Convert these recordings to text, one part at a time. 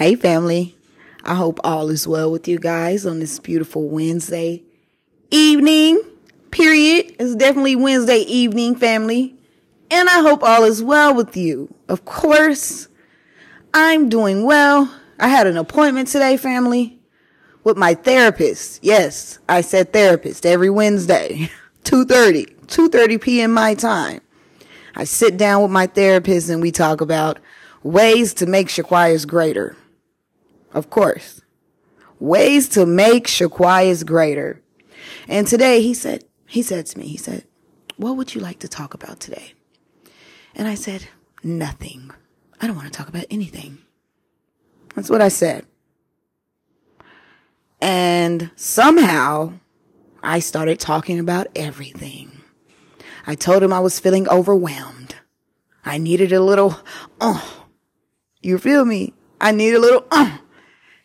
Hey, family. I hope all is well with you guys on this beautiful Wednesday evening. Period. It's definitely Wednesday evening, family. And I hope all is well with you. Of course, I'm doing well. I had an appointment today, family, with my therapist. Yes, I said therapist every Wednesday, 2.30, 2.30 p.m. my time. I sit down with my therapist and we talk about ways to make Shaquias greater. Of course. Ways to make Shaquias greater. And today he said, he said to me, he said, what would you like to talk about today? And I said, nothing. I don't want to talk about anything. That's what I said. And somehow I started talking about everything. I told him I was feeling overwhelmed. I needed a little, oh, you feel me? I need a little, uh.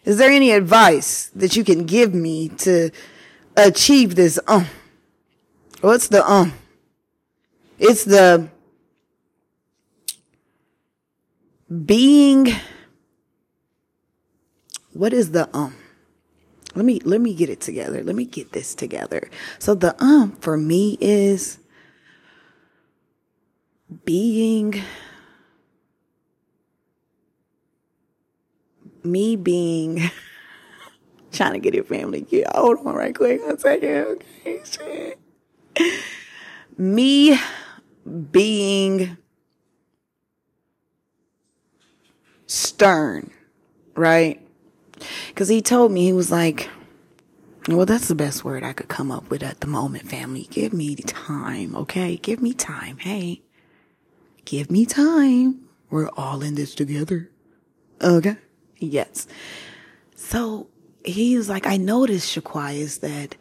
Is there any advice that you can give me to achieve this, um? What's the, um? It's the being, what is the, um? Let me, let me get it together. Let me get this together. So the, um, for me is being, me being trying to get your family. Yeah, hold on right quick. One second. Okay. Me being stern, right? Because he told me, he was like, well, that's the best word I could come up with at the moment, family. Give me time, okay? Give me time. Hey, give me time. We're all in this together. Okay? Yes. So he was like, I noticed, Shaquai, is that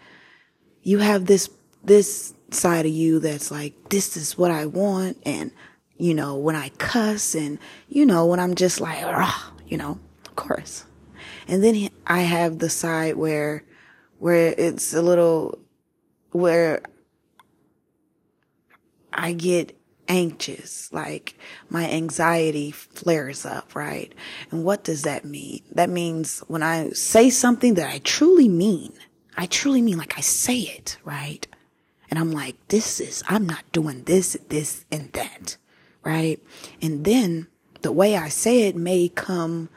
you have this, this side of you that's like, this is what I want. And, you know, when I cuss and, you know, when I'm just like, you know, of course. And then he, I have the side where, where it's a little, where I get anxious, like my anxiety flares up, right? And what does that mean? That means when I say something that I truly mean, I truly mean like I say it, right? And I'm like, this is, I'm not doing this, this, and that, right? And then the way I say it may come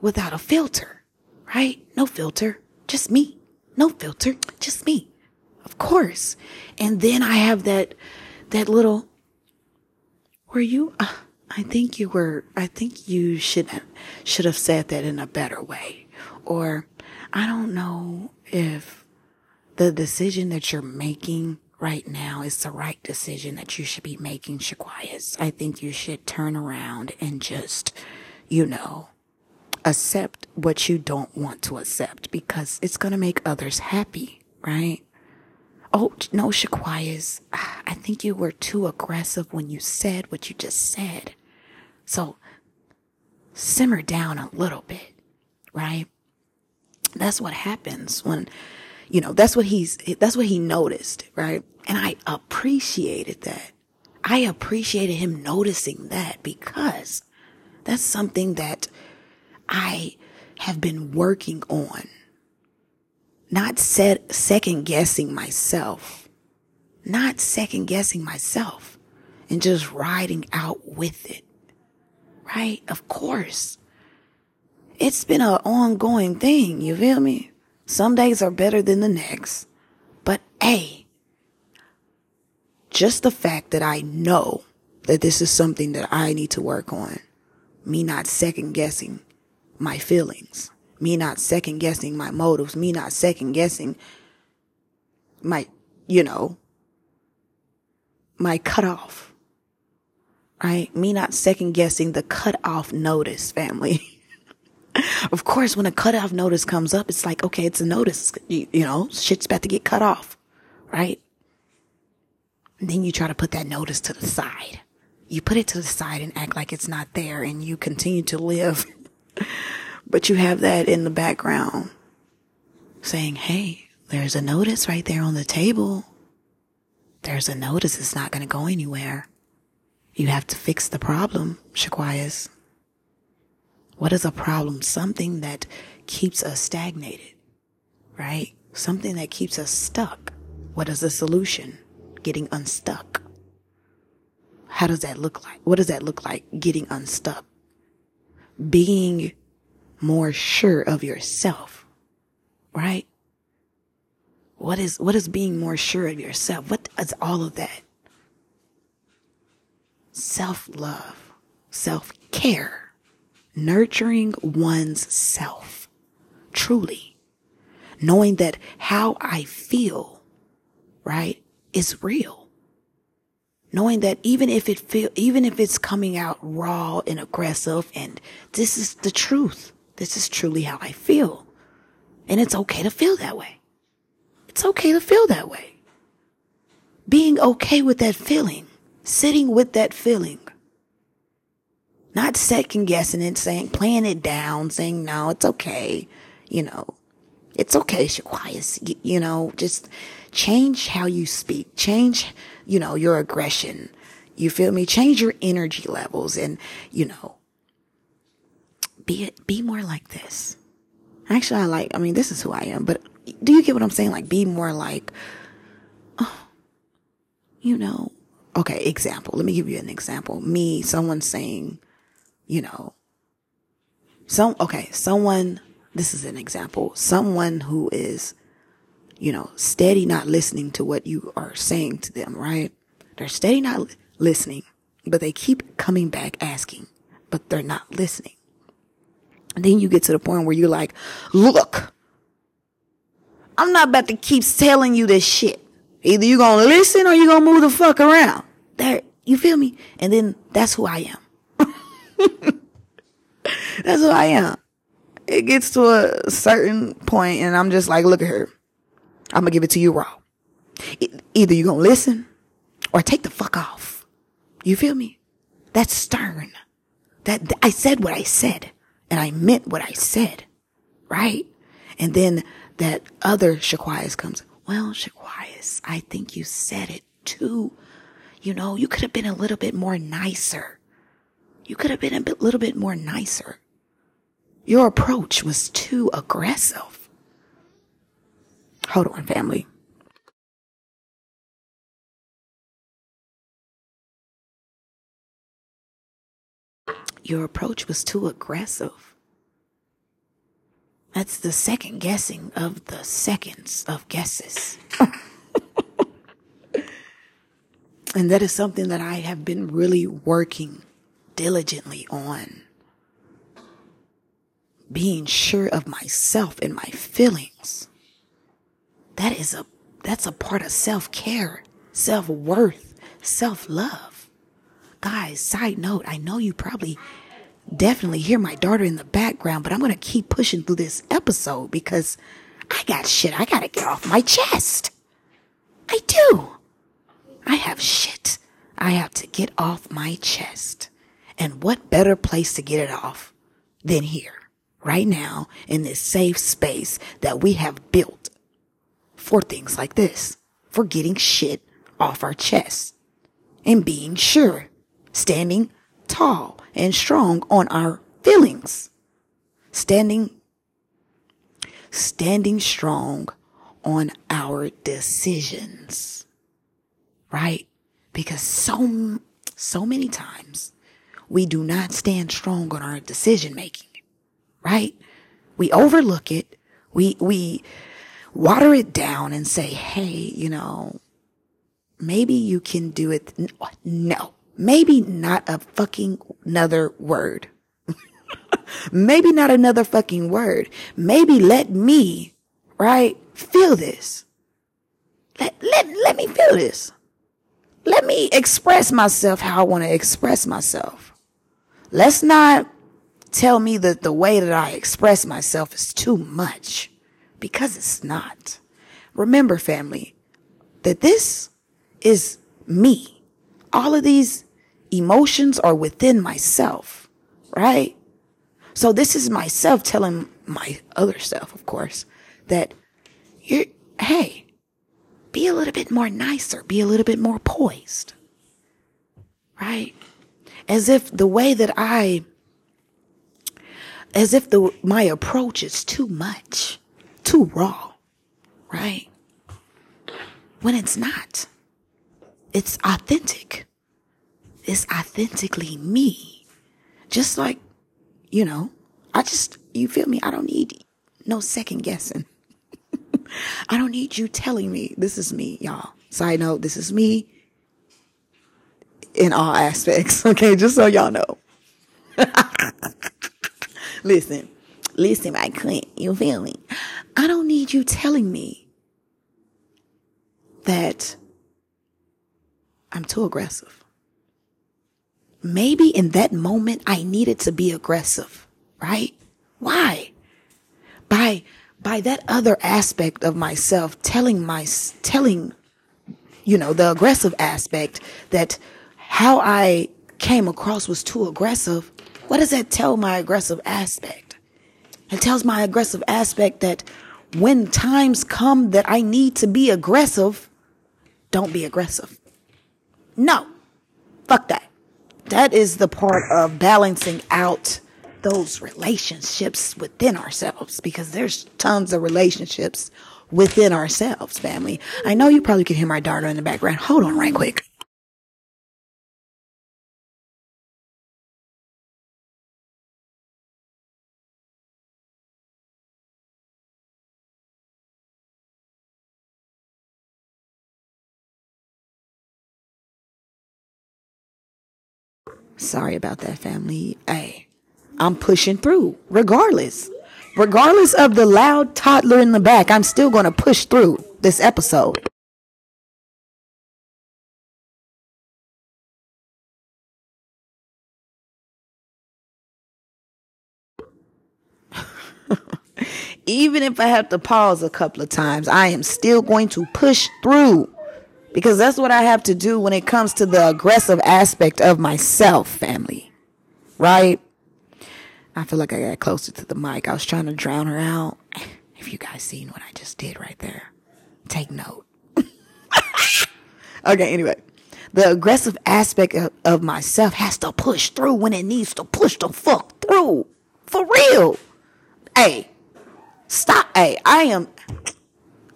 without a filter, right? No filter, just me. No filter, just me. Of course. And then I have that, that little were you? Uh, I think you were. I think you should should have said that in a better way. Or I don't know if the decision that you're making right now is the right decision that you should be making, Shaquias. I think you should turn around and just, you know, accept what you don't want to accept because it's going to make others happy, right? Oh, no, Shaquias. I think you were too aggressive when you said what you just said. So simmer down a little bit, right? That's what happens when, you know, that's what he's, that's what he noticed, right? And I appreciated that. I appreciated him noticing that because that's something that I have been working on not set, second guessing myself, not second guessing myself and just riding out with it. Right? Of course. It's been an ongoing thing. You feel me? Some days are better than the next. But hey, just the fact that I know that this is something that I need to work on, me not second guessing my feelings me not second guessing my motives, me not second guessing my, you know, my cutoff, right? Me not second guessing the cutoff notice family. of course, when a cutoff notice comes up, it's like, okay, it's a notice, you, you know, shit's about to get cut off, right? And then you try to put that notice to the side. You put it to the side and act like it's not there and you continue to live But you have that in the background saying, Hey, there's a notice right there on the table. There's a notice. It's not going to go anywhere. You have to fix the problem, Shaquias. What is a problem? Something that keeps us stagnated, right? Something that keeps us stuck. What is the solution? Getting unstuck. How does that look like? What does that look like? Getting unstuck. Being more sure of yourself, right? What is, what is being more sure of yourself? What is all of that? Self love, self care, nurturing one's self, truly, knowing that how I feel, right, is real. Knowing that even if it feel, even if it's coming out raw and aggressive and this is the truth. This is truly how I feel. And it's okay to feel that way. It's okay to feel that way. Being okay with that feeling, sitting with that feeling, not second guessing it, saying, playing it down, saying, no, it's okay. You know, it's okay, Shaquias. You, you know, just change how you speak, change, you know, your aggression. You feel me? Change your energy levels and, you know, be, be more like this. Actually, I like, I mean, this is who I am, but do you get what I'm saying? Like, be more like, oh, you know, okay, example. Let me give you an example. Me, someone saying, you know, some, okay, someone, this is an example, someone who is, you know, steady not listening to what you are saying to them, right? They're steady not listening, but they keep coming back asking, but they're not listening. And then you get to the point where you're like, look, I'm not about to keep telling you this shit. Either you're gonna listen or you're gonna move the fuck around. There, you feel me? And then that's who I am. that's who I am. It gets to a certain point and I'm just like, look at her. I'm gonna give it to you raw. Either you're gonna listen or take the fuck off. You feel me? That's stern. That I said what I said and I meant what I said. Right? And then that other Shaquias comes, well, Shaquias, I think you said it too. You know, you could have been a little bit more nicer. You could have been a bit, little bit more nicer. Your approach was too aggressive. Hold on, family. Your approach was too aggressive. That's the second guessing of the seconds of guesses. and that is something that I have been really working diligently on. Being sure of myself and my feelings. That is a, that's a part of self care, self worth, self love. Guys, side note, I know you probably definitely hear my daughter in the background, but I'm going to keep pushing through this episode because I got shit I got to get off my chest. I do. I have shit I have to get off my chest. And what better place to get it off than here, right now, in this safe space that we have built for things like this, for getting shit off our chest and being sure, standing tall and strong on our feelings. Standing, standing strong on our decisions. Right? Because so, so many times we do not stand strong on our decision making. Right? We overlook it. We, we water it down and say, Hey, you know, maybe you can do it. No, Maybe not a fucking another word. Maybe not another fucking word. Maybe let me, right, feel this. Let, let, let me feel this. Let me express myself how I want to express myself. Let's not tell me that the way that I express myself is too much because it's not. Remember, family, that this is me. All of these emotions are within myself, right? So this is myself telling my other self, of course, that you're, hey, be a little bit more nicer, be a little bit more poised, right? As if the way that I as if the my approach is too much, too raw, right? When it's not. It's authentic. It's authentically me. Just like, you know, I just you feel me? I don't need no second guessing. I don't need you telling me this is me, y'all. Side note, this is me in all aspects. Okay, just so y'all know. listen, listen, my queen, you feel me? I don't need you telling me that I'm too aggressive. Maybe in that moment I needed to be aggressive, right? Why? By by that other aspect of myself telling my telling you know the aggressive aspect that how I came across was too aggressive. What does that tell my aggressive aspect? It tells my aggressive aspect that when times come that I need to be aggressive don't be aggressive. No. Fuck that that is the part of balancing out those relationships within ourselves because there's tons of relationships within ourselves, family. I know you probably can hear my daughter in the background. Hold on right quick. Sorry about that, family. Hey, I'm pushing through regardless. Regardless of the loud toddler in the back, I'm still going to push through this episode. Even if I have to pause a couple of times, I am still going to push through because that's what I have to do when it comes to the aggressive aspect of myself, family. Right? I feel like I got closer to the mic. I was trying to drown her out. If you guys seen what I just did right there, take note. okay, anyway. The aggressive aspect of, of myself has to push through when it needs to push the fuck through. For real. Hey, stop. Hey, I am,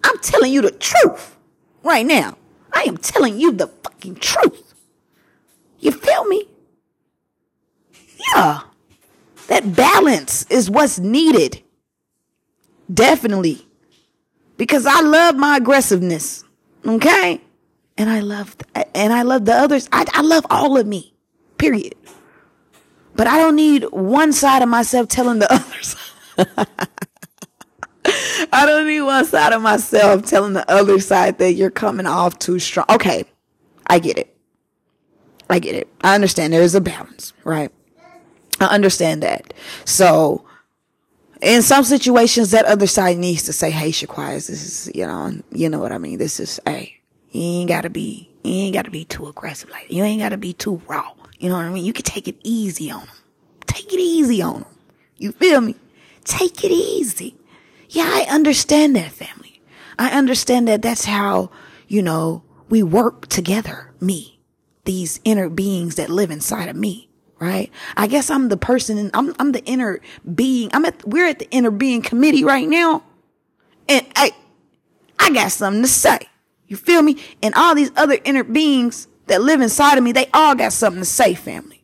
I'm telling you the truth right now. I am telling you the fucking truth. You feel me? Yeah. That balance is what's needed. Definitely. Because I love my aggressiveness. Okay? And I love, and I love the others. I, I love all of me. Period. But I don't need one side of myself telling the others. One side of myself telling the other side that you're coming off too strong. Okay. I get it. I get it. I understand there is a balance, right? I understand that. So in some situations, that other side needs to say, Hey, Shaquires, this is, you know, you know what I mean? This is, hey, you ain't gotta be, you ain't gotta be too aggressive. Like, you ain't gotta be too raw. You know what I mean? You can take it easy on them. Take it easy on them. You feel me? Take it easy. Yeah, I understand that family. I understand that that's how, you know, we work together. Me, these inner beings that live inside of me right? I guess I'm the person I'm I'm the inner being. I'm at we're at the inner being committee right now. And hey, I got something to say. You feel me? And all these other inner beings that live inside of me, they all got something to say, family.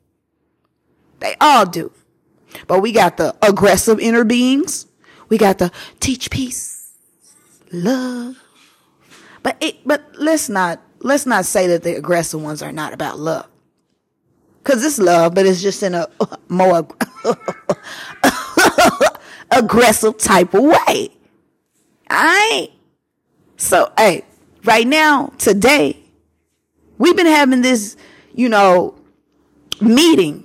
They all do. But we got the aggressive inner beings. We got to teach peace, love. But it but let's not let's not say that the aggressive ones are not about love. Cause it's love, but it's just in a more aggressive type of way. Alright? So, hey, right now, today, we've been having this, you know, meeting.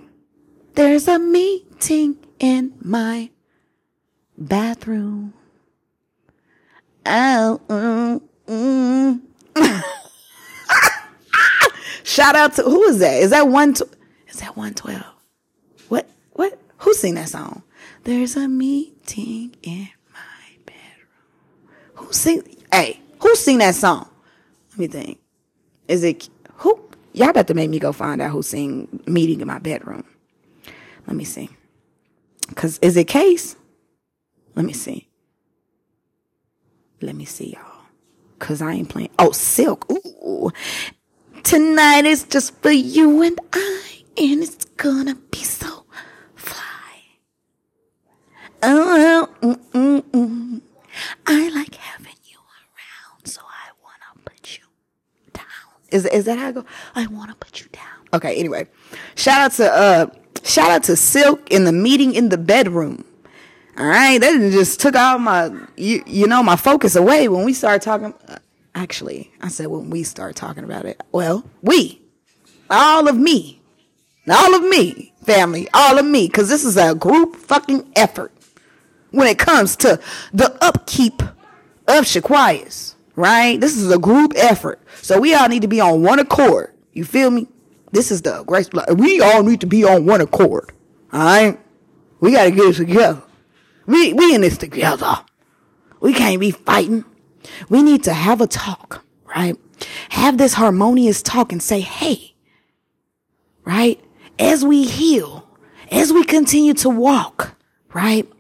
There's a meeting in my bathroom. Oh, mm, mm. Shout out to who is that? Is that one? T- is that 112? What? What? Who sing that song? There's a meeting in my bedroom. Who sing? Hey, who sing that song? Let me think. Is it who? Y'all about to make me go find out who sing meeting in my bedroom. Let me see. Cause is it Case? Let me see. Let me see y'all. Cause I ain't playing. Oh, Silk. Ooh. Tonight is just for you and I, and it's gonna be so fly. Oh, mm, mm, mm. I like having you around, so I wanna put you down. Is is that how I go? I wanna put you down. Okay. Anyway, shout out to uh, shout out to Silk in the meeting in the bedroom. All right, that just took all my you you know my focus away when we started talking. Uh, actually, I said when we started talking about it. Well, we, all of me, all of me, family, all of me, because this is a group fucking effort when it comes to the upkeep of Shaquias, right? This is a group effort. So we all need to be on one accord. You feel me? This is the grace. We all need to be on one accord. All right? We got to get it together. We, we in this together. We can't be fighting. We need to have a talk, right? Have this harmonious talk and say, hey, right? As we heal, as we continue to walk, right?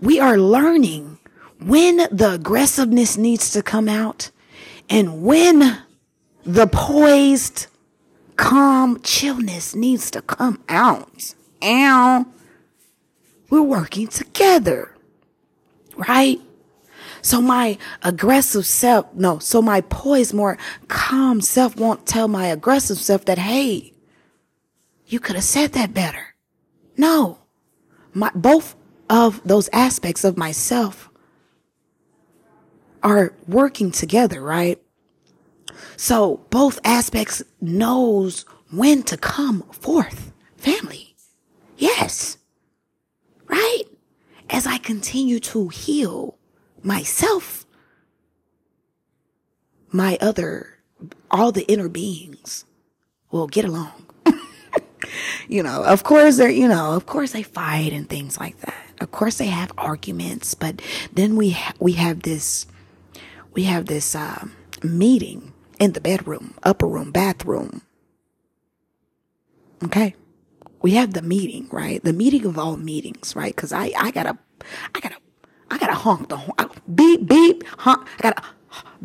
We are learning when the aggressiveness needs to come out and when the poised, calm chillness needs to come out. Ow we're working together. Right? So my aggressive self, no, so my poised, more calm self won't tell my aggressive self that, hey, you could have said that better. No, my, both of those aspects of myself are working together, right? So both aspects knows when to come forth. Family. Yes right? As I continue to heal myself, my other, all the inner beings will get along. you know, of course they're, you know, of course they fight and things like that. Of course they have arguments, but then we, ha- we have this, we have this, uh, meeting in the bedroom, upper room, bathroom. Okay we have the meeting, right? The meeting of all meetings, right? Cause I, I gotta, I gotta, I gotta honk the horn. Beep, beep, honk. I gotta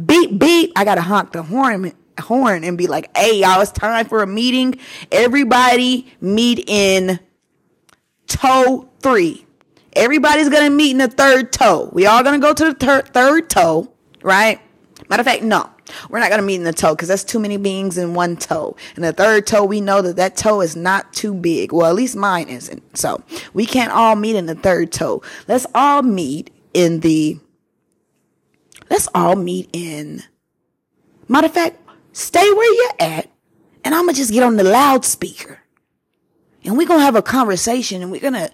beep, beep. I gotta honk the horn, horn and be like, hey, y'all, it's time for a meeting. Everybody meet in toe three. Everybody's gonna meet in the third toe. We all gonna go to the ter- third toe, right? Matter of fact, no. We're not going to meet in the toe because that's too many beings in one toe. And the third toe, we know that that toe is not too big. Well, at least mine isn't. So we can't all meet in the third toe. Let's all meet in the, let's all meet in, matter of fact, stay where you're at and I'm going to just get on the loudspeaker and we're going to have a conversation and we're going to,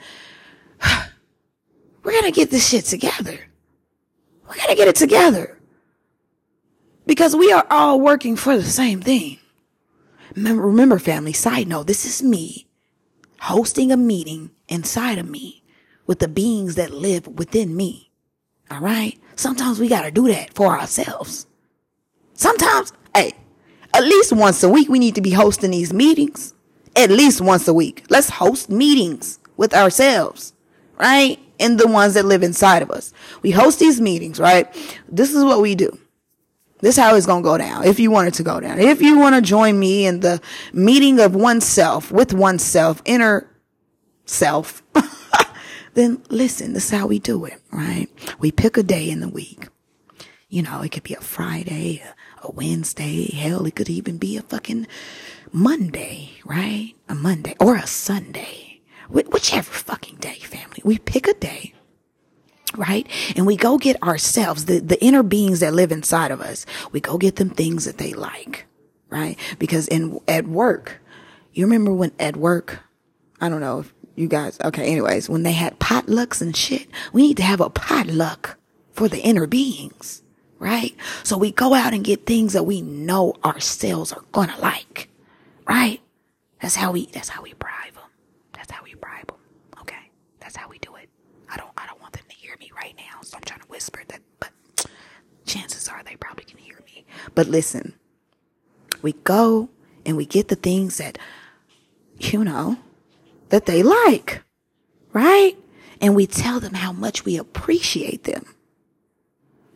we're going to get this shit together. We're going to get it together. Because we are all working for the same thing. Remember, family, side note, this is me hosting a meeting inside of me with the beings that live within me. All right? Sometimes we got to do that for ourselves. Sometimes, hey, at least once a week, we need to be hosting these meetings. At least once a week. Let's host meetings with ourselves, right? And the ones that live inside of us. We host these meetings, right? This is what we do. This is how it's going to go down. If you want it to go down. If you want to join me in the meeting of oneself with oneself, inner self, then listen, this is how we do it, right? We pick a day in the week. You know, it could be a Friday, a Wednesday. Hell, it could even be a fucking Monday, right? A Monday or a Sunday. Wh- whichever fucking day, family. We pick a day right? And we go get ourselves, the, the inner beings that live inside of us, we go get them things that they like, right? Because in, at work, you remember when at work, I don't know if you guys, okay, anyways, when they had potlucks and shit, we need to have a potluck for the inner beings, right? So we go out and get things that we know ourselves are gonna like, right? That's how we, that's how we bribe them. That's how we bribe them. Okay. That's how we do it. I don't, I don't right now, so I'm trying to whisper that, but chances are they probably can hear me. But listen, we go and we get the things that, you know, that they like, right? And we tell them how much we appreciate them.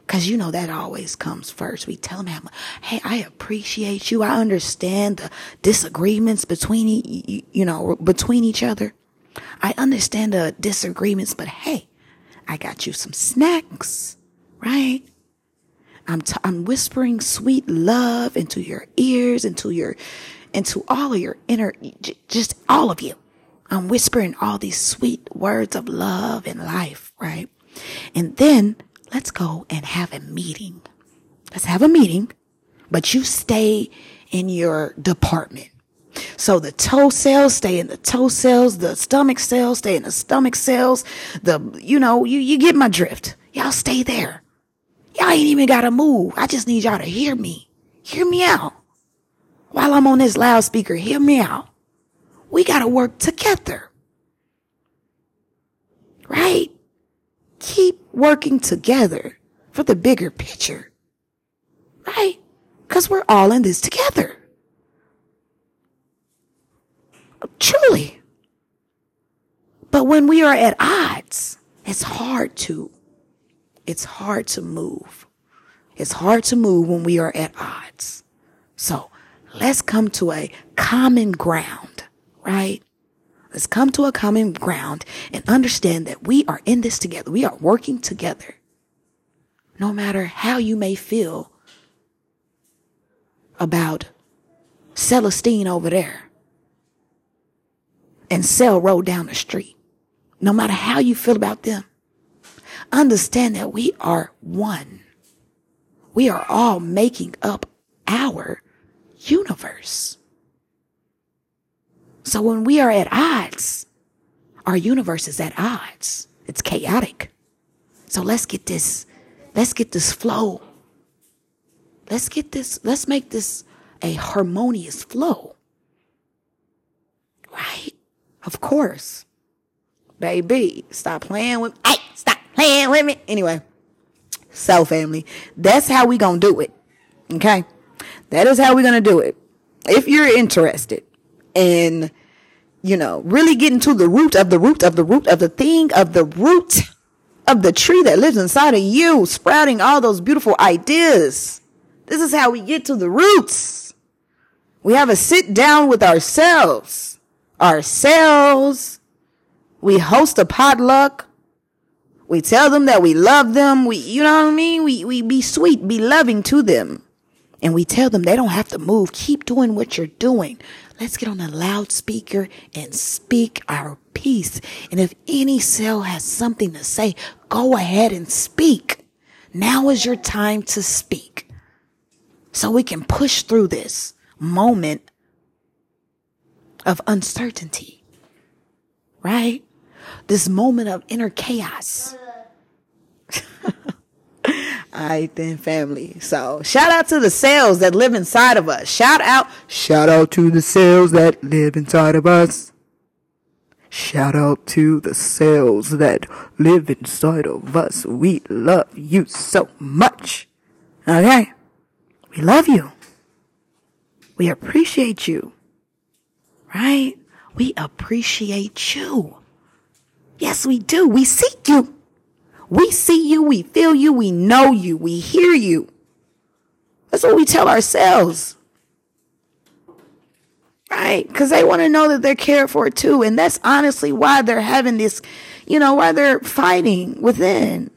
Cause you know that always comes first. We tell them how hey, I appreciate you. I understand the disagreements between, you know, between each other. I understand the disagreements, but hey, I got you some snacks, right? I'm, t- I'm whispering sweet love into your ears, into your, into all of your inner, j- just all of you. I'm whispering all these sweet words of love and life, right? And then let's go and have a meeting. Let's have a meeting, but you stay in your department. So the toe cells stay in the toe cells, the stomach cells stay in the stomach cells. The, you know, you, you get my drift. Y'all stay there. Y'all ain't even gotta move. I just need y'all to hear me. Hear me out. While I'm on this loudspeaker, hear me out. We gotta work together. Right? Keep working together for the bigger picture. Right? Cause we're all in this together. Truly. But when we are at odds, it's hard to, it's hard to move. It's hard to move when we are at odds. So let's come to a common ground, right? Let's come to a common ground and understand that we are in this together. We are working together. No matter how you may feel about Celestine over there and sell Road down the street. No matter how you feel about them, understand that we are one. We are all making up our universe. So when we are at odds, our universe is at odds. It's chaotic. So let's get this, let's get this flow. Let's get this, let's make this a harmonious flow. Right? Of course. Baby, stop playing with Hey, stop playing with me. Anyway. So family, that's how we gonna do it. Okay? That is how we're gonna do it. If you're interested in, you know, really getting to the root of the root of the root of the thing of the root of the tree that lives inside of you, sprouting all those beautiful ideas. This is how we get to the roots. We have a sit down with ourselves, ourselves. We host a potluck. We tell them that we love them. We, you know what I mean? We, we be sweet, be loving to them. And we tell them they don't have to move. Keep doing what you're doing. Let's get on a loudspeaker and speak our piece. And if any cell has something to say, go ahead and speak. Now is your time to speak. So we can push through this moment of uncertainty. Right? This moment of inner chaos. All right, then, family. So, shout out to the cells that live inside of us. Shout out, shout out to the cells that live inside of us. Shout out to the cells that live inside of us. We love you so much. Okay? We love you. We appreciate you. Right? We appreciate you. Yes, we do. We seek you. We see you, we feel you, we know you, we hear you. That's what we tell ourselves. Right? Because they want to know that they're cared for too. And that's honestly why they're having this, you know, why they're fighting within.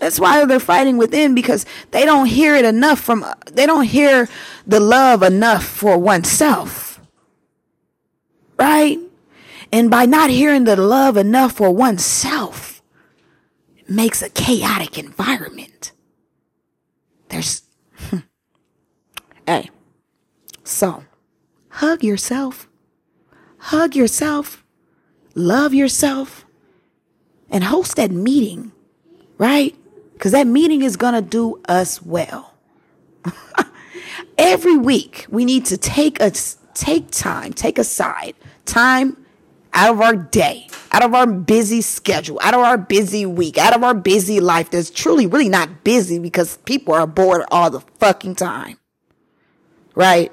That's why they're fighting within because they don't hear it enough from, they don't hear the love enough for oneself. Right? And by not hearing the love enough for oneself, it makes a chaotic environment. There's, hey, so hug yourself, hug yourself, love yourself, and host that meeting, right? Because that meeting is going to do us well. Every week, we need to take a take time, take aside time out of our day, out of our busy schedule, out of our busy week, out of our busy life that's truly really not busy because people are bored all the fucking time. Right?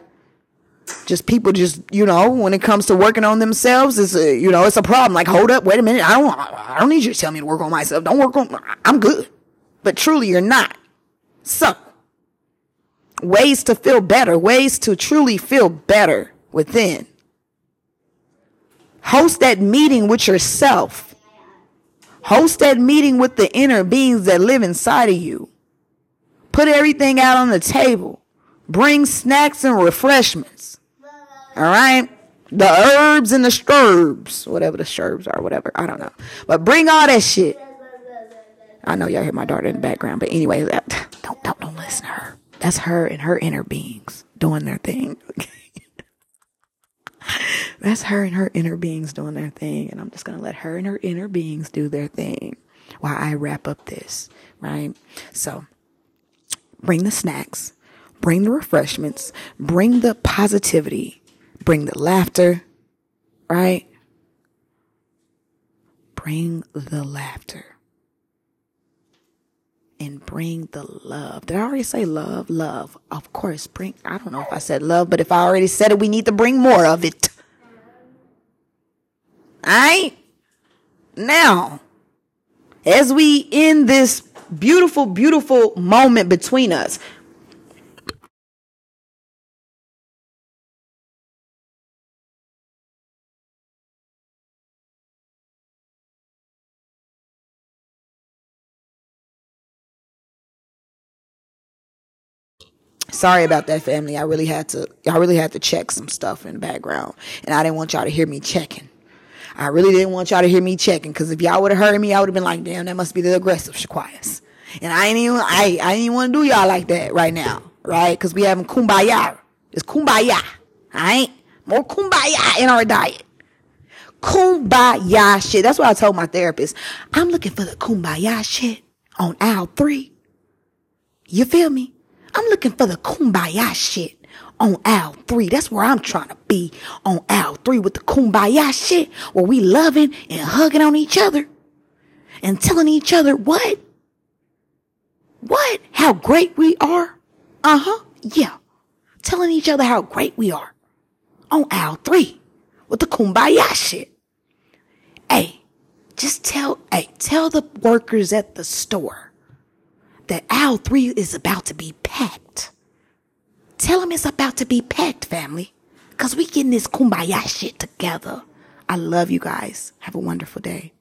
Just people just, you know, when it comes to working on themselves, it's a, you know, it's a problem. Like, hold up, wait a minute. I don't, I don't need you to tell me to work on myself. Don't work on, I'm good. But truly you're not. So, ways to feel better, ways to truly feel better within. Host that meeting with yourself. Host that meeting with the inner beings that live inside of you. Put everything out on the table. Bring snacks and refreshments. All right? The herbs and the strurbs, whatever the strurbs are, whatever. I don't know. But bring all that shit. I know y'all hear my daughter in the background, but anyway, that, don't don't don't listen to her. That's her and her inner beings doing their thing. That's her and her inner beings doing their thing. And I'm just going to let her and her inner beings do their thing while I wrap up this, right? So bring the snacks, bring the refreshments, bring the positivity, bring the laughter, right? Bring the laughter bring the love. Did I already say love? Love. Of course, bring, I don't know if I said love, but if I already said it, we need to bring more of it. Alright? Now, as we end this beautiful, beautiful moment between us, Sorry about that, family. I really had to. I really had to check some stuff in the background, and I didn't want y'all to hear me checking. I really didn't want y'all to hear me checking because if y'all would have heard me, I would have been like, "Damn, that must be the aggressive Shaquias." And I ain't even. I I ain't want to do y'all like that right now, right? Because we having kumbaya. It's kumbaya. I ain't more kumbaya in our diet. Kumbaya shit. That's what I told my therapist. I'm looking for the kumbaya shit on aisle three. You feel me? I'm looking for the kumbaya shit on aisle three. That's where I'm trying to be on aisle three with the kumbaya shit where we loving and hugging on each other and telling each other what? What? How great we are? Uh huh. Yeah. Telling each other how great we are on aisle three with the kumbaya shit. Hey, just tell, hey, tell the workers at the store that aisle three is about to be packed. Tell them it's about to be packed, family. Cause we getting this kumbaya shit together. I love you guys. Have a wonderful day.